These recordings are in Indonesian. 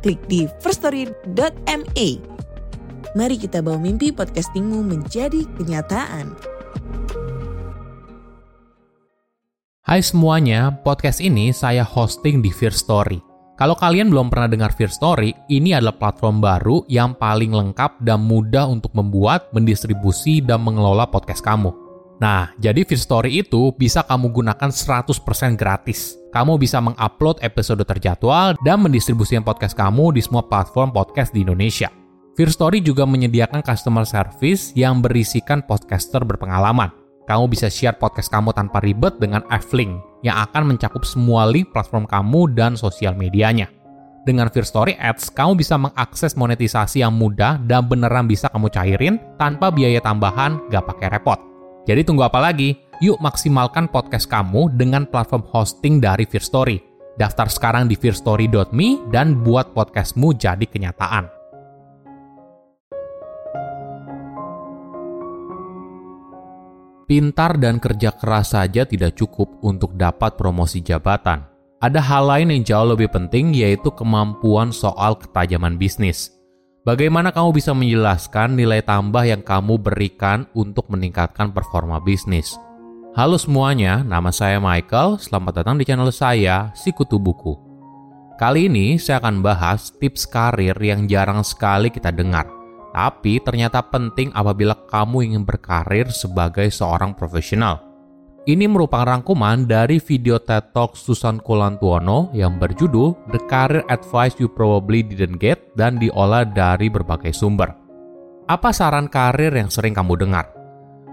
klik di firststory.me. Mari kita bawa mimpi podcastingmu menjadi kenyataan. Hai semuanya, podcast ini saya hosting di Fear Story. Kalau kalian belum pernah dengar Fear Story, ini adalah platform baru yang paling lengkap dan mudah untuk membuat, mendistribusi, dan mengelola podcast kamu. Nah, jadi Fear Story itu bisa kamu gunakan 100% gratis. Kamu bisa mengupload episode terjadwal dan mendistribusikan podcast kamu di semua platform podcast di Indonesia. Fear Story juga menyediakan customer service yang berisikan podcaster berpengalaman. Kamu bisa share podcast kamu tanpa ribet dengan F-Link yang akan mencakup semua link platform kamu dan sosial medianya. Dengan Fear Story Ads, kamu bisa mengakses monetisasi yang mudah dan beneran bisa kamu cairin tanpa biaya tambahan, gak pakai repot. Jadi tunggu apa lagi? Yuk maksimalkan podcast kamu dengan platform hosting dari Fear Story. Daftar sekarang di fearstory.me dan buat podcastmu jadi kenyataan. Pintar dan kerja keras saja tidak cukup untuk dapat promosi jabatan. Ada hal lain yang jauh lebih penting yaitu kemampuan soal ketajaman bisnis. Bagaimana kamu bisa menjelaskan nilai tambah yang kamu berikan untuk meningkatkan performa bisnis? Halo semuanya, nama saya Michael. Selamat datang di channel saya, Sikutu Buku. Kali ini saya akan bahas tips karir yang jarang sekali kita dengar – tapi ternyata penting apabila kamu ingin berkarir sebagai seorang profesional. Ini merupakan rangkuman dari video TED Talk Susan Kolantuono yang berjudul The Career Advice You Probably Didn't Get dan diolah dari berbagai sumber. Apa saran karir yang sering kamu dengar?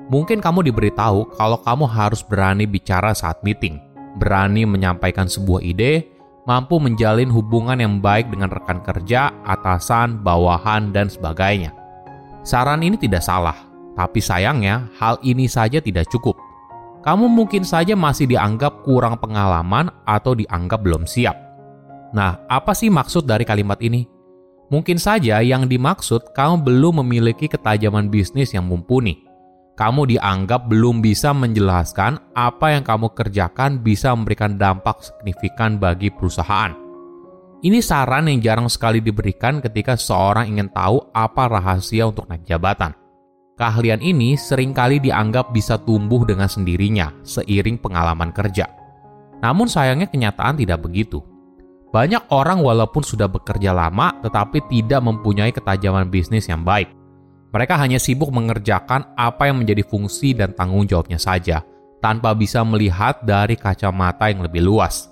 Mungkin kamu diberitahu kalau kamu harus berani bicara saat meeting, berani menyampaikan sebuah ide, mampu menjalin hubungan yang baik dengan rekan kerja, atasan, bawahan, dan sebagainya. Saran ini tidak salah, tapi sayangnya hal ini saja tidak cukup. Kamu mungkin saja masih dianggap kurang pengalaman atau dianggap belum siap. Nah, apa sih maksud dari kalimat ini? Mungkin saja yang dimaksud kamu belum memiliki ketajaman bisnis yang mumpuni kamu dianggap belum bisa menjelaskan apa yang kamu kerjakan bisa memberikan dampak signifikan bagi perusahaan. Ini saran yang jarang sekali diberikan ketika seorang ingin tahu apa rahasia untuk naik jabatan. Keahlian ini sering kali dianggap bisa tumbuh dengan sendirinya seiring pengalaman kerja. Namun sayangnya kenyataan tidak begitu. Banyak orang walaupun sudah bekerja lama tetapi tidak mempunyai ketajaman bisnis yang baik. Mereka hanya sibuk mengerjakan apa yang menjadi fungsi dan tanggung jawabnya saja, tanpa bisa melihat dari kacamata yang lebih luas.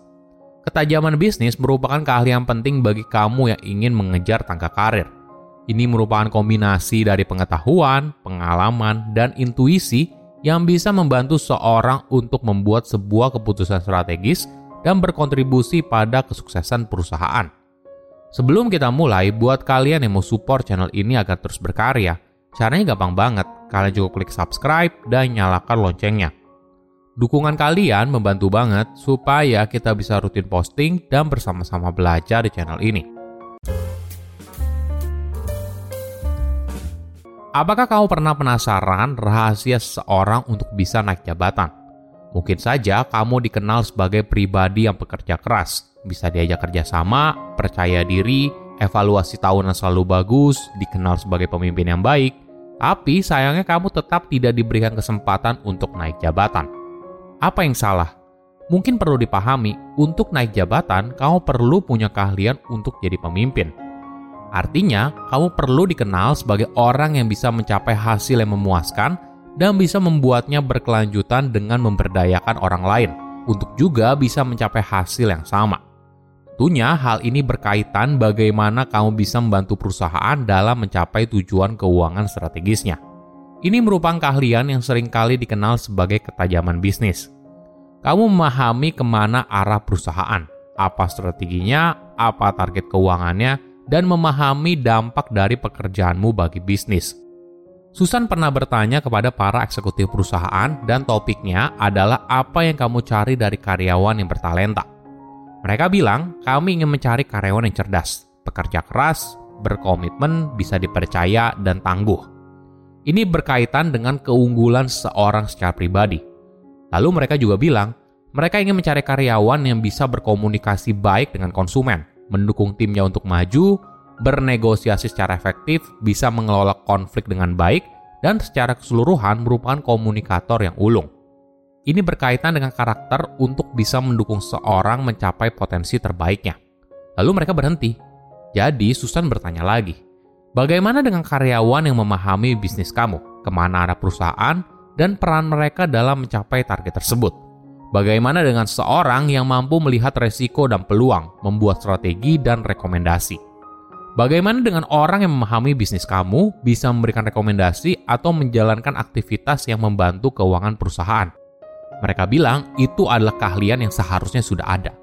Ketajaman bisnis merupakan keahlian penting bagi kamu yang ingin mengejar tangga karir. Ini merupakan kombinasi dari pengetahuan, pengalaman, dan intuisi yang bisa membantu seorang untuk membuat sebuah keputusan strategis dan berkontribusi pada kesuksesan perusahaan. Sebelum kita mulai, buat kalian yang mau support channel ini agar terus berkarya, Caranya gampang banget, kalian cukup klik subscribe dan nyalakan loncengnya. Dukungan kalian membantu banget supaya kita bisa rutin posting dan bersama-sama belajar di channel ini. Apakah kamu pernah penasaran rahasia seseorang untuk bisa naik jabatan? Mungkin saja kamu dikenal sebagai pribadi yang bekerja keras, bisa diajak kerjasama, percaya diri, evaluasi tahunan selalu bagus, dikenal sebagai pemimpin yang baik, tapi sayangnya kamu tetap tidak diberikan kesempatan untuk naik jabatan. Apa yang salah? Mungkin perlu dipahami, untuk naik jabatan, kamu perlu punya keahlian untuk jadi pemimpin. Artinya, kamu perlu dikenal sebagai orang yang bisa mencapai hasil yang memuaskan dan bisa membuatnya berkelanjutan dengan memberdayakan orang lain, untuk juga bisa mencapai hasil yang sama. Tentunya hal ini berkaitan bagaimana kamu bisa membantu perusahaan dalam mencapai tujuan keuangan strategisnya. Ini merupakan keahlian yang sering kali dikenal sebagai ketajaman bisnis. Kamu memahami ke mana arah perusahaan, apa strateginya, apa target keuangannya, dan memahami dampak dari pekerjaanmu bagi bisnis. Susan pernah bertanya kepada para eksekutif perusahaan dan topiknya adalah apa yang kamu cari dari karyawan yang bertalenta. Mereka bilang, kami ingin mencari karyawan yang cerdas, pekerja keras, berkomitmen, bisa dipercaya, dan tangguh. Ini berkaitan dengan keunggulan seorang secara pribadi. Lalu mereka juga bilang, mereka ingin mencari karyawan yang bisa berkomunikasi baik dengan konsumen, mendukung timnya untuk maju, bernegosiasi secara efektif, bisa mengelola konflik dengan baik, dan secara keseluruhan merupakan komunikator yang ulung. Ini berkaitan dengan karakter untuk bisa mendukung seorang mencapai potensi terbaiknya. Lalu mereka berhenti. Jadi Susan bertanya lagi, bagaimana dengan karyawan yang memahami bisnis kamu, ke mana arah perusahaan, dan peran mereka dalam mencapai target tersebut? Bagaimana dengan seorang yang mampu melihat resiko dan peluang, membuat strategi dan rekomendasi? Bagaimana dengan orang yang memahami bisnis kamu, bisa memberikan rekomendasi atau menjalankan aktivitas yang membantu keuangan perusahaan? Mereka bilang itu adalah keahlian yang seharusnya sudah ada.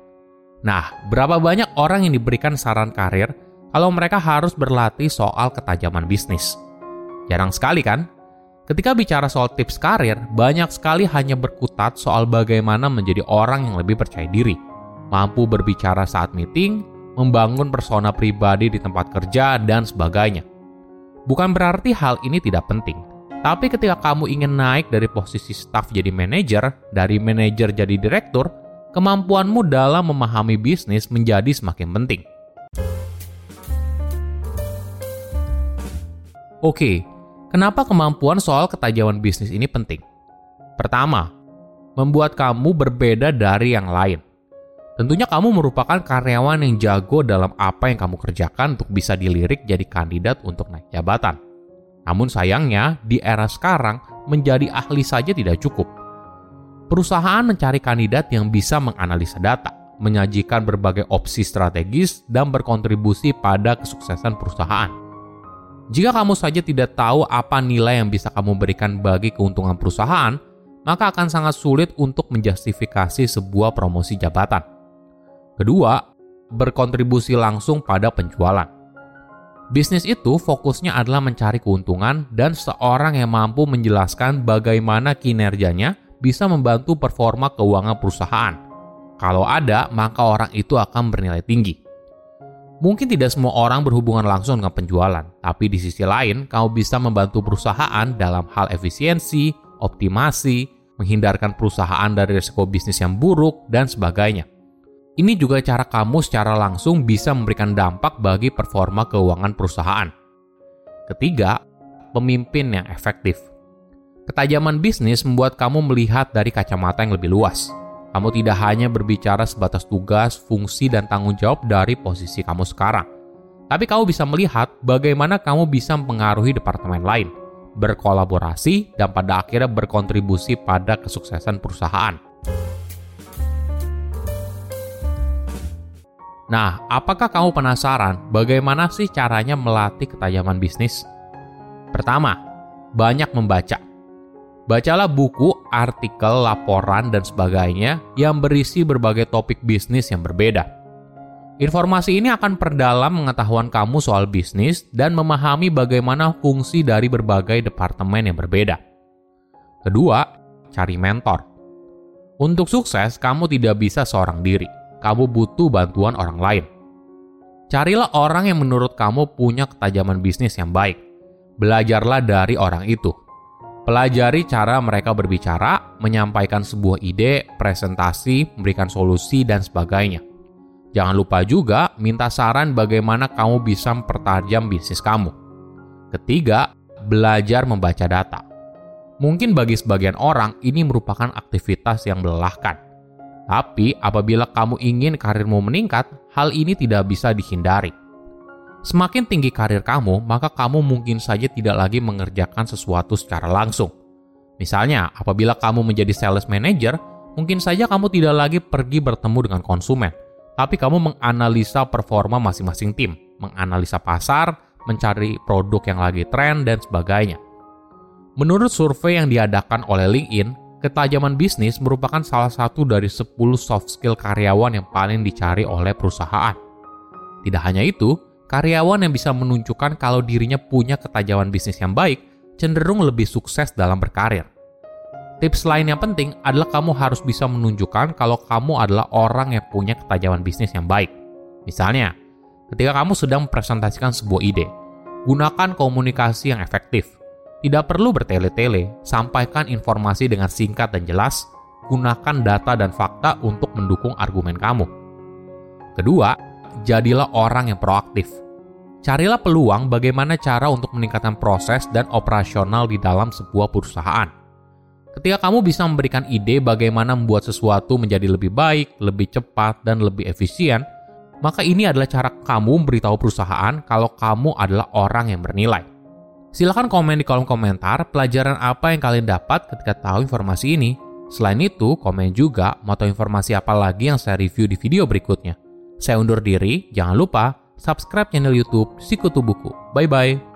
Nah, berapa banyak orang yang diberikan saran karir kalau mereka harus berlatih soal ketajaman bisnis? Jarang sekali kan? Ketika bicara soal tips karir, banyak sekali hanya berkutat soal bagaimana menjadi orang yang lebih percaya diri, mampu berbicara saat meeting, membangun persona pribadi di tempat kerja, dan sebagainya. Bukan berarti hal ini tidak penting, tapi ketika kamu ingin naik dari posisi staff jadi manajer, dari manajer jadi direktur, kemampuanmu dalam memahami bisnis menjadi semakin penting. Oke, kenapa kemampuan soal ketajaman bisnis ini penting? Pertama, membuat kamu berbeda dari yang lain. Tentunya kamu merupakan karyawan yang jago dalam apa yang kamu kerjakan untuk bisa dilirik jadi kandidat untuk naik jabatan. Namun sayangnya, di era sekarang, menjadi ahli saja tidak cukup. Perusahaan mencari kandidat yang bisa menganalisa data, menyajikan berbagai opsi strategis, dan berkontribusi pada kesuksesan perusahaan. Jika kamu saja tidak tahu apa nilai yang bisa kamu berikan bagi keuntungan perusahaan, maka akan sangat sulit untuk menjustifikasi sebuah promosi jabatan. Kedua, berkontribusi langsung pada penjualan. Bisnis itu fokusnya adalah mencari keuntungan dan seorang yang mampu menjelaskan bagaimana kinerjanya bisa membantu performa keuangan perusahaan. Kalau ada, maka orang itu akan bernilai tinggi. Mungkin tidak semua orang berhubungan langsung dengan penjualan, tapi di sisi lain, kamu bisa membantu perusahaan dalam hal efisiensi, optimasi, menghindarkan perusahaan dari risiko bisnis yang buruk, dan sebagainya. Ini juga cara kamu secara langsung bisa memberikan dampak bagi performa keuangan perusahaan. Ketiga, pemimpin yang efektif. Ketajaman bisnis membuat kamu melihat dari kacamata yang lebih luas. Kamu tidak hanya berbicara sebatas tugas, fungsi, dan tanggung jawab dari posisi kamu sekarang. Tapi kamu bisa melihat bagaimana kamu bisa mempengaruhi departemen lain, berkolaborasi, dan pada akhirnya berkontribusi pada kesuksesan perusahaan. Nah, apakah kamu penasaran bagaimana sih caranya melatih ketajaman bisnis? Pertama, banyak membaca. Bacalah buku, artikel, laporan, dan sebagainya yang berisi berbagai topik bisnis yang berbeda. Informasi ini akan perdalam pengetahuan kamu soal bisnis dan memahami bagaimana fungsi dari berbagai departemen yang berbeda. Kedua, cari mentor. Untuk sukses, kamu tidak bisa seorang diri kamu butuh bantuan orang lain. Carilah orang yang menurut kamu punya ketajaman bisnis yang baik. Belajarlah dari orang itu. Pelajari cara mereka berbicara, menyampaikan sebuah ide, presentasi, memberikan solusi, dan sebagainya. Jangan lupa juga minta saran bagaimana kamu bisa mempertajam bisnis kamu. Ketiga, belajar membaca data. Mungkin bagi sebagian orang ini merupakan aktivitas yang melelahkan tapi apabila kamu ingin karirmu meningkat, hal ini tidak bisa dihindari. Semakin tinggi karir kamu, maka kamu mungkin saja tidak lagi mengerjakan sesuatu secara langsung. Misalnya, apabila kamu menjadi sales manager, mungkin saja kamu tidak lagi pergi bertemu dengan konsumen, tapi kamu menganalisa performa masing-masing tim, menganalisa pasar, mencari produk yang lagi tren, dan sebagainya. Menurut survei yang diadakan oleh LinkedIn, Ketajaman bisnis merupakan salah satu dari 10 soft skill karyawan yang paling dicari oleh perusahaan. Tidak hanya itu, karyawan yang bisa menunjukkan kalau dirinya punya ketajaman bisnis yang baik cenderung lebih sukses dalam berkarir. Tips lain yang penting adalah kamu harus bisa menunjukkan kalau kamu adalah orang yang punya ketajaman bisnis yang baik. Misalnya, ketika kamu sedang mempresentasikan sebuah ide, gunakan komunikasi yang efektif. Tidak perlu bertele-tele, sampaikan informasi dengan singkat dan jelas, gunakan data dan fakta untuk mendukung argumen kamu. Kedua, jadilah orang yang proaktif. Carilah peluang bagaimana cara untuk meningkatkan proses dan operasional di dalam sebuah perusahaan Ketika kamu bisa memberikan ide bagaimana membuat sesuatu menjadi lebih baik, lebih cepat, dan lebih efisien, maka ini adalah cara kamu memberitahu perusahaan kalau kamu adalah orang yang bernilai. Silahkan komen di kolom komentar pelajaran apa yang kalian dapat ketika tahu informasi ini. Selain itu, komen juga mau tahu informasi apa lagi yang saya review di video berikutnya. Saya undur diri, jangan lupa subscribe channel YouTube Sikutu Buku. Bye-bye.